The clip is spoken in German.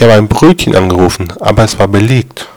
Ich habe ein Brötchen angerufen, aber es war belegt.